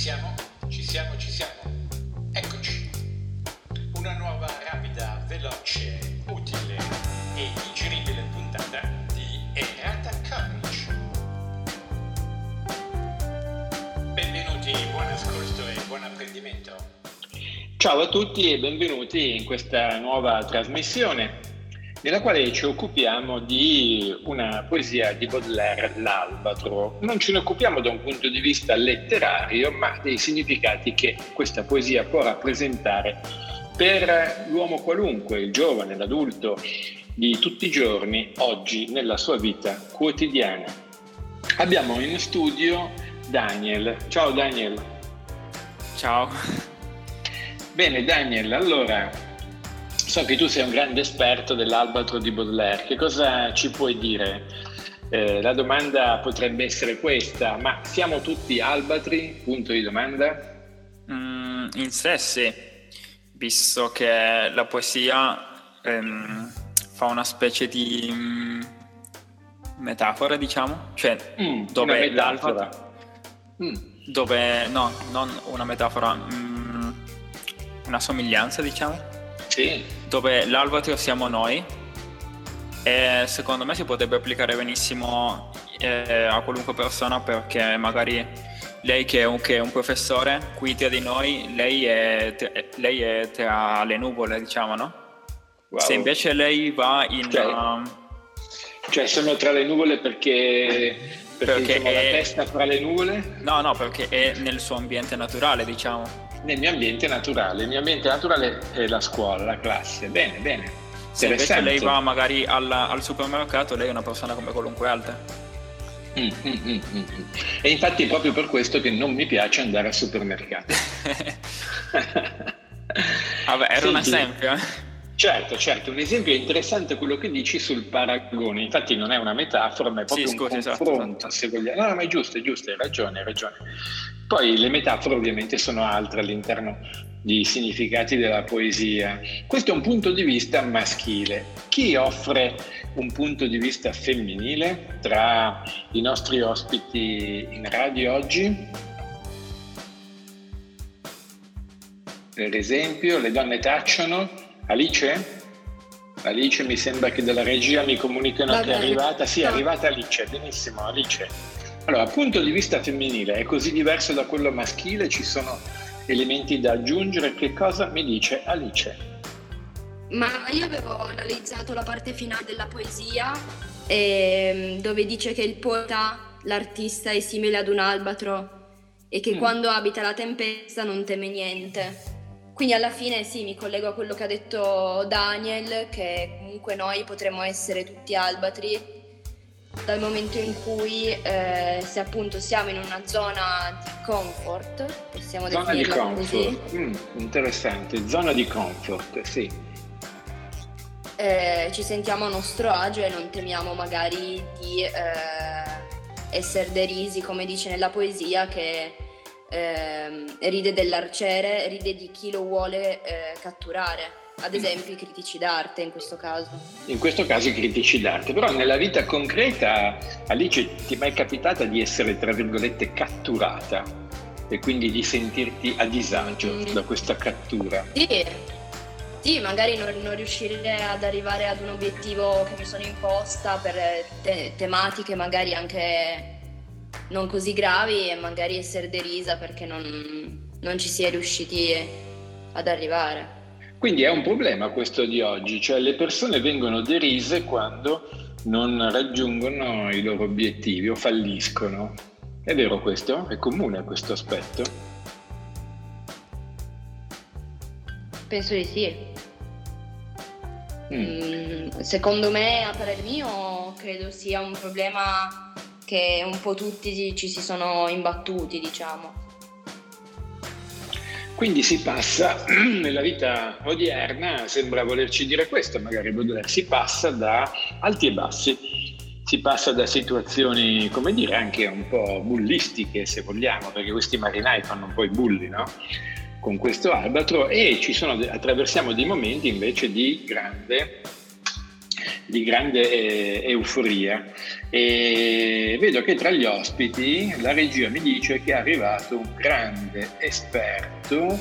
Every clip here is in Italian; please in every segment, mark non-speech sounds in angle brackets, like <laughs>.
siamo, ci siamo, ci siamo. Eccoci. Una nuova, rapida, veloce, utile e digeribile puntata di Errata Courage. Benvenuti, buon ascolto e buon apprendimento. Ciao a tutti e benvenuti in questa nuova trasmissione nella quale ci occupiamo di una poesia di Baudelaire, L'Albatro. Non ce ne occupiamo da un punto di vista letterario, ma dei significati che questa poesia può rappresentare per l'uomo qualunque, il giovane, l'adulto di tutti i giorni, oggi nella sua vita quotidiana. Abbiamo in studio Daniel. Ciao Daniel. Ciao. Bene Daniel, allora So che tu sei un grande esperto dell'albatro di Baudelaire, che cosa ci puoi dire? Eh, la domanda potrebbe essere questa, ma siamo tutti albatri? Punto di domanda? Mm, in sé sì, visto che la poesia ehm, fa una specie di mm, metafora, diciamo, cioè mm, dove una metafora. Mm. Dove, no, non una metafora, mm, una somiglianza, diciamo. Sì dove l'albatro siamo noi e secondo me si potrebbe applicare benissimo eh, a qualunque persona perché magari lei che è un, che è un professore qui tra di noi, lei è, lei è, tra le nuvole diciamo no? Wow. Se invece lei va in... Cioè, uh, cioè sono tra le nuvole perché perché, perché diciamo, è... la testa fra le nuvole? No, no, perché è nel suo ambiente naturale, diciamo nel mio ambiente naturale. Il mio ambiente naturale è la scuola, la classe. Bene, bene. Se invece lei va magari alla, al supermercato, lei è una persona come qualunque altra. Mm, mm, mm, e infatti è proprio per questo che non mi piace andare al supermercato. <laughs> <laughs> Vabbè, era Senti, un esempio. Certo, certo, un esempio interessante quello che dici sul paragone, infatti non è una metafora, ma è proprio sì, un scusi, confronto, esatto, esatto. se vogliamo. No, ma è giusto, è giusto, hai ragione, hai ragione. Poi le metafore ovviamente sono altre all'interno di significati della poesia. Questo è un punto di vista maschile. Chi offre un punto di vista femminile tra i nostri ospiti in radio oggi? Per esempio, le donne tacciono, Alice? Alice mi sembra che dalla regia mi comunicano Va che è arrivata. Sì, è arrivata Alice, benissimo, Alice. Allora, dal punto di vista femminile è così diverso da quello maschile, ci sono elementi da aggiungere. Che cosa mi dice Alice? Ma io avevo analizzato la parte finale della poesia eh, dove dice che il poeta, l'artista è simile ad un albatro e che mm. quando abita la tempesta non teme niente. Quindi alla fine sì, mi collego a quello che ha detto Daniel, che comunque noi potremmo essere tutti albatri dal momento in cui eh, se appunto siamo in una zona di comfort, possiamo zona di comfort. Mm, interessante, zona di comfort, sì. Eh, ci sentiamo a nostro agio e non temiamo magari di eh, essere derisi, come dice nella poesia, che ehm, ride dell'arciere, ride di chi lo vuole eh, catturare. Ad esempio i critici d'arte in questo caso. In questo caso i critici d'arte, però nella vita concreta Alice ti è mai capitata di essere tra virgolette catturata e quindi di sentirti a disagio mm. da questa cattura? Sì, sì, magari non, non, riuscire ad arrivare ad un obiettivo che mi sono imposta per te- tematiche magari anche non così gravi e magari essere derisa perché non, non ci si è riusciti ad arrivare. Quindi è un problema questo di oggi, cioè le persone vengono derise quando non raggiungono i loro obiettivi o falliscono. È vero questo? È comune questo aspetto? Penso di sì. Mm. Mm, secondo me, a parer mio, credo sia un problema che un po' tutti ci si sono imbattuti, diciamo. Quindi si passa, <clears throat> nella vita odierna, sembra volerci dire questo, magari Baudelaire, si passa da alti e bassi, si passa da situazioni, come dire, anche un po' bullistiche, se vogliamo, perché questi marinai fanno un po' i bulli, no? Con questo albatro e ci sono, attraversiamo dei momenti invece di grande di grande eh, euforia e vedo che tra gli ospiti la regia mi dice che è arrivato un grande esperto,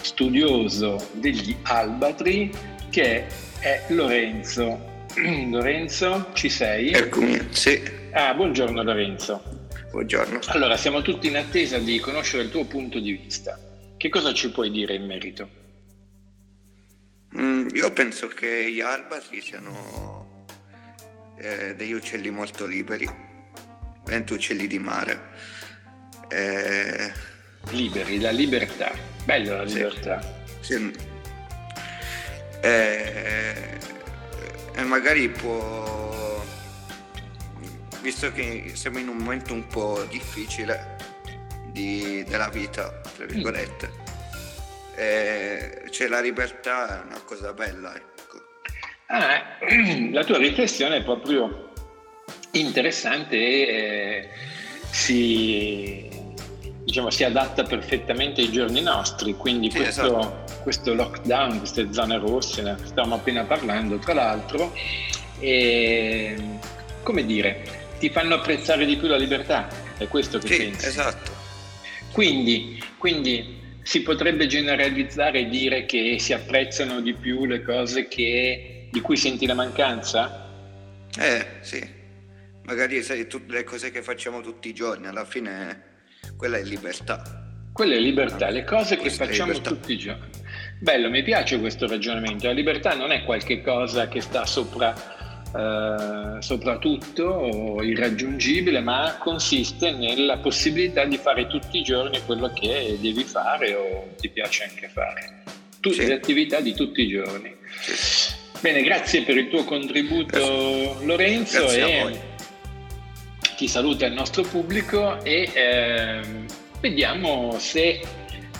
studioso degli albatri che è Lorenzo. <clears throat> Lorenzo, ci sei? Eccomi, sì. Ah, buongiorno Lorenzo. Buongiorno. Allora, siamo tutti in attesa di conoscere il tuo punto di vista. Che cosa ci puoi dire in merito? Mm, io penso che gli albatri siano eh, degli uccelli molto liberi, veramente uccelli di mare. Eh... Liberi, la libertà. Bella la libertà. Sì, sì. Eh, e magari può, visto che siamo in un momento un po' difficile di, della vita, tra virgolette, mm eh, c'è la libertà, è una cosa bella. Ecco. Ah, <clears throat> la tua riflessione è proprio interessante e eh, si, diciamo, si, adatta perfettamente ai giorni nostri, quindi sì, questo, esatto. questo, lockdown, queste zone rosse, ne stavamo appena parlando tra l'altro, e, come dire, ti fanno apprezzare di più la libertà, è questo che sì, pensi? Esatto. Quindi, quindi si potrebbe generalizzare e dire che si apprezzano di più le cose che, di cui senti la mancanza? Eh sì, magari sai, tutte le cose che facciamo tutti i giorni, alla fine quella è libertà. Quella è libertà, le cose che facciamo tutti i giorni. Bello, mi piace questo ragionamento. La libertà non è qualche cosa che sta sopra eh, soprattutto irraggiungibile, ma consiste nella possibilità di fare tutti i giorni quello che devi fare o ti piace anche fare. Tutte sì. le attività di tutti i giorni. Sì. Bene, grazie per il tuo contributo grazie. Lorenzo grazie e ti saluta il nostro pubblico e eh, vediamo se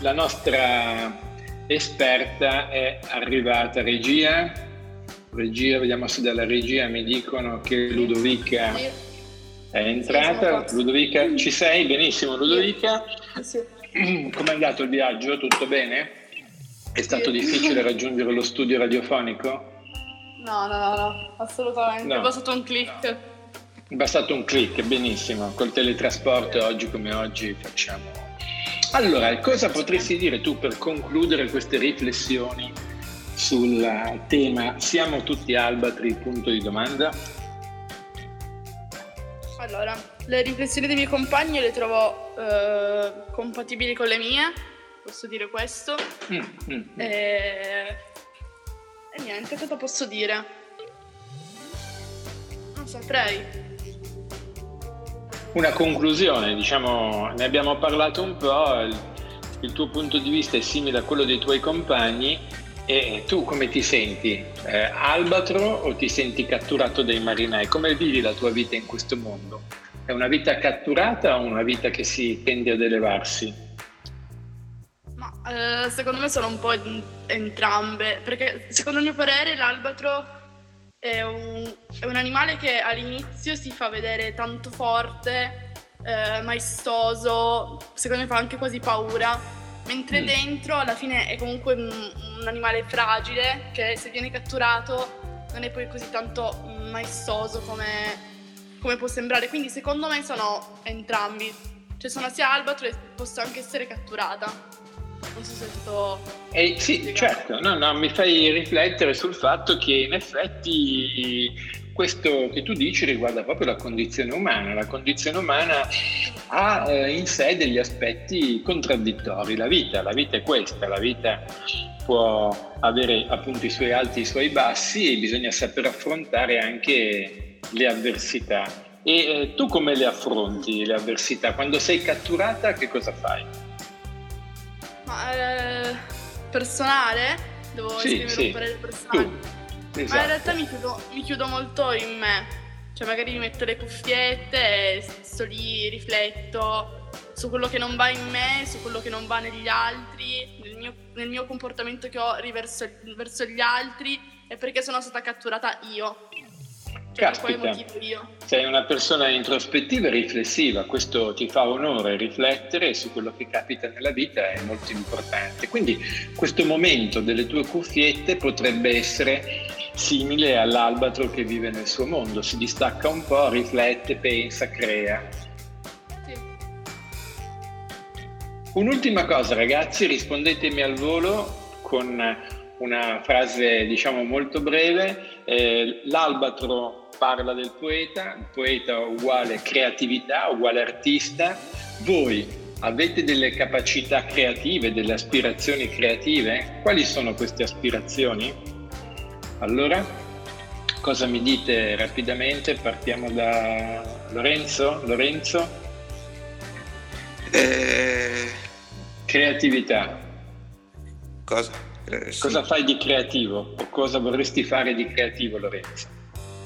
la nostra esperta è arrivata regia regia, vediamo se dalla regia mi dicono che Ludovica è entrata. Ludovica, ci sei? Benissimo Ludovica. Com'è andato il viaggio? Tutto bene? È stato difficile raggiungere lo studio radiofonico? No, no, no, no assolutamente. No. È bastato un click. È bastato un click, benissimo. Col teletrasporto oggi come oggi facciamo. Allora, cosa potresti dire tu per concludere queste riflessioni sul tema Siamo tutti albatri? Punto di domanda. Allora, le riflessioni dei miei compagni le trovo eh, compatibili con le mie, posso dire questo. Mm, mm, mm. E... e niente, cosa posso dire? Non saprei. Una conclusione, diciamo, ne abbiamo parlato un po', il, il tuo punto di vista è simile a quello dei tuoi compagni, e tu come ti senti? Eh, albatro o ti senti catturato dai marinai? Come vivi la tua vita in questo mondo? È una vita catturata o una vita che si tende ad elevarsi? Ma eh, secondo me sono un po' entrambe, perché secondo il mio parere l'albatro è un, è un animale che all'inizio si fa vedere tanto forte, eh, maestoso, secondo me fa anche quasi paura mentre mm. dentro alla fine è comunque un, un, animale fragile che se viene catturato non è poi così tanto maestoso come, come può sembrare. Quindi secondo me sono entrambi, cioè sono sia albatro e posso anche essere catturata. Non so se sto... Eh, sì, certo, no, no, mi fai riflettere sul fatto che in effetti questo che tu dici riguarda proprio la condizione umana. La condizione umana ha eh, in sé degli aspetti contraddittori. La vita, la vita è questa, la vita può avere appunto i suoi alti e i suoi bassi e bisogna saper affrontare anche le avversità. E eh, tu come le affronti le avversità? Quando sei catturata che cosa fai? Ma, eh, personale? Devo sì, esprimere sì. un parere personale? Tu. Esatto. Ma in realtà mi chiudo, mi chiudo, molto in me. Cioè magari mi metto le cuffiette e sto lì, rifletto su quello che non va in me, su quello che non va negli altri, nel mio, nel mio comportamento che ho riverso, verso gli altri e perché sono stata catturata io. Cioè, Caspita, sei una persona introspettiva e riflessiva, questo ti fa onore riflettere su quello che capita nella vita, è molto importante. Quindi questo momento delle tue cuffiette potrebbe essere simile all'albatro che vive nel suo mondo, si distacca un po', riflette, pensa, crea. Sì. Un'ultima cosa ragazzi, rispondetemi al volo con una frase diciamo molto breve, eh, l'albatro parla del poeta, il poeta uguale creatività, uguale artista, voi avete delle capacità creative, delle aspirazioni creative? Quali sono queste aspirazioni? Allora, cosa mi dite rapidamente? Partiamo da Lorenzo. Lorenzo? Eh, Creatività. cosa? Eh, sì. Cosa fai di creativo o cosa vorresti fare di creativo Lorenzo?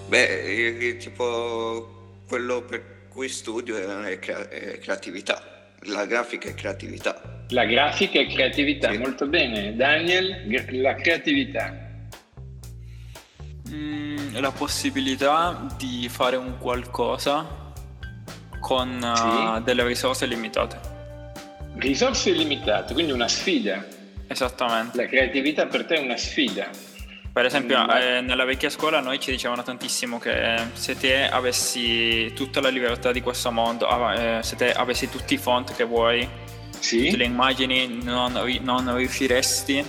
Beh, eh, tipo quello per cui studio è, crea- è creatività. La grafica è creatività. La grafica e creatività, Sì. molto bene. Daniel, la creatività. Mm, la possibilità di fare un qualcosa con uh, Sì. delle risorse limitate. Risorse limitate, quindi una sfida. Esattamente. La creatività per te è una sfida. Per esempio, Mm. eh, nella vecchia scuola noi ci dicevano tantissimo che se te avessi tutta la libertà di questo mondo, eh, se te avessi tutti i font che vuoi, tutte le Sì? immagini, non, non riusciresti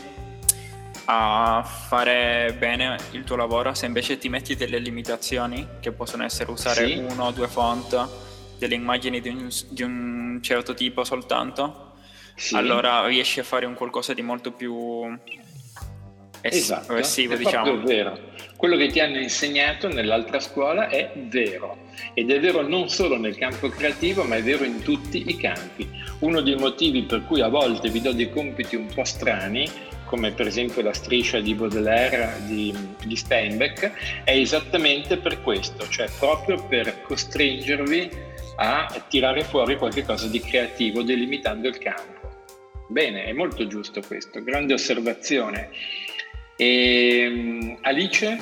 a fare bene il tuo lavoro se invece ti metti delle limitazioni che possono essere usare Sì. uno o due font, delle immagini di un, di un certo tipo soltanto, Sì. allora riesci a fare un qualcosa di molto più Esatto, espressivo, diciamo. vero. Quello che ti hanno insegnato nell'altra scuola è vero ed è vero non solo nel campo creativo, ma è vero in tutti i campi. Uno dei motivi per cui a volte vi do dei compiti un po' strani, come per esempio la striscia di Baudelaire di, di Steinbeck, è esattamente per questo, cioè proprio per costringervi a tirare fuori qualcosa di creativo delimitando il campo. Bene, è molto giusto questo, grande osservazione. E, Alice,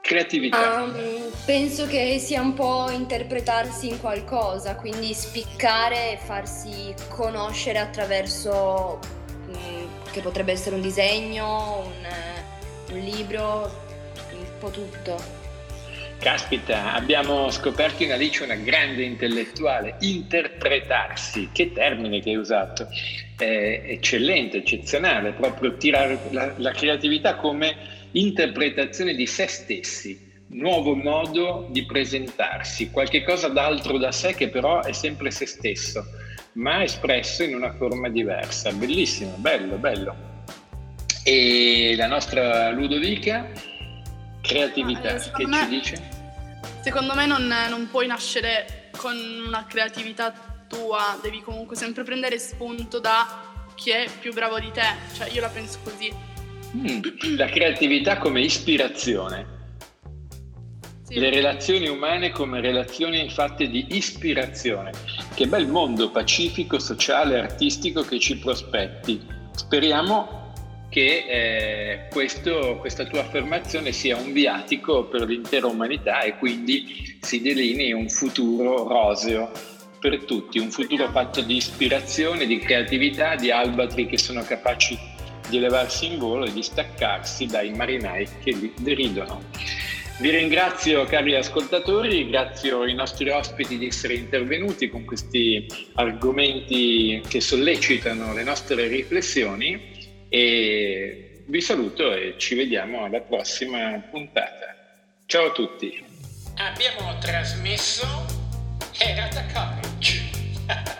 creatività. Um, penso che sia un po' interpretarsi in qualcosa, quindi spiccare e farsi conoscere attraverso che potrebbe essere un disegno, un, eh, un libro, un po' tutto. Caspita, abbiamo scoperto in Alice una grande intellettuale, interpretarsi, che termine che hai usato, è eccellente, eccezionale, proprio tirare la, la creatività come interpretazione di se stessi, nuovo modo di presentarsi, qualche cosa d'altro da sé che però è sempre se stesso, ma espresso in una forma diversa. Bellissimo, bello, bello. E la nostra Ludovica, creatività, eh, che secondo ci me- dice? Secondo me non, non puoi nascere con una creatività tua, devi comunque sempre prendere spunto da chi è più bravo di te, cioè io la penso così. Mm, la creatività come ispirazione, Le relazioni umane come relazioni fatte di ispirazione. Che bel mondo pacifico, sociale, artistico che ci prospetti. Speriamo che eh, questo- questa tua affermazione sia un viatico per l'intera umanità e quindi si delinei un futuro roseo per tutti, un futuro fatto di ispirazione, di creatività, di albatri che sono capaci di elevarsi in volo e di staccarsi dai marinai che li deridono. Vi ringrazio cari ascoltatori, ringrazio i nostri ospiti di essere intervenuti con questi argomenti che sollecitano le nostre riflessioni e vi saluto e ci vediamo alla prossima puntata. Ciao a tutti. Abbiamo trasmesso Errata College. <laughs>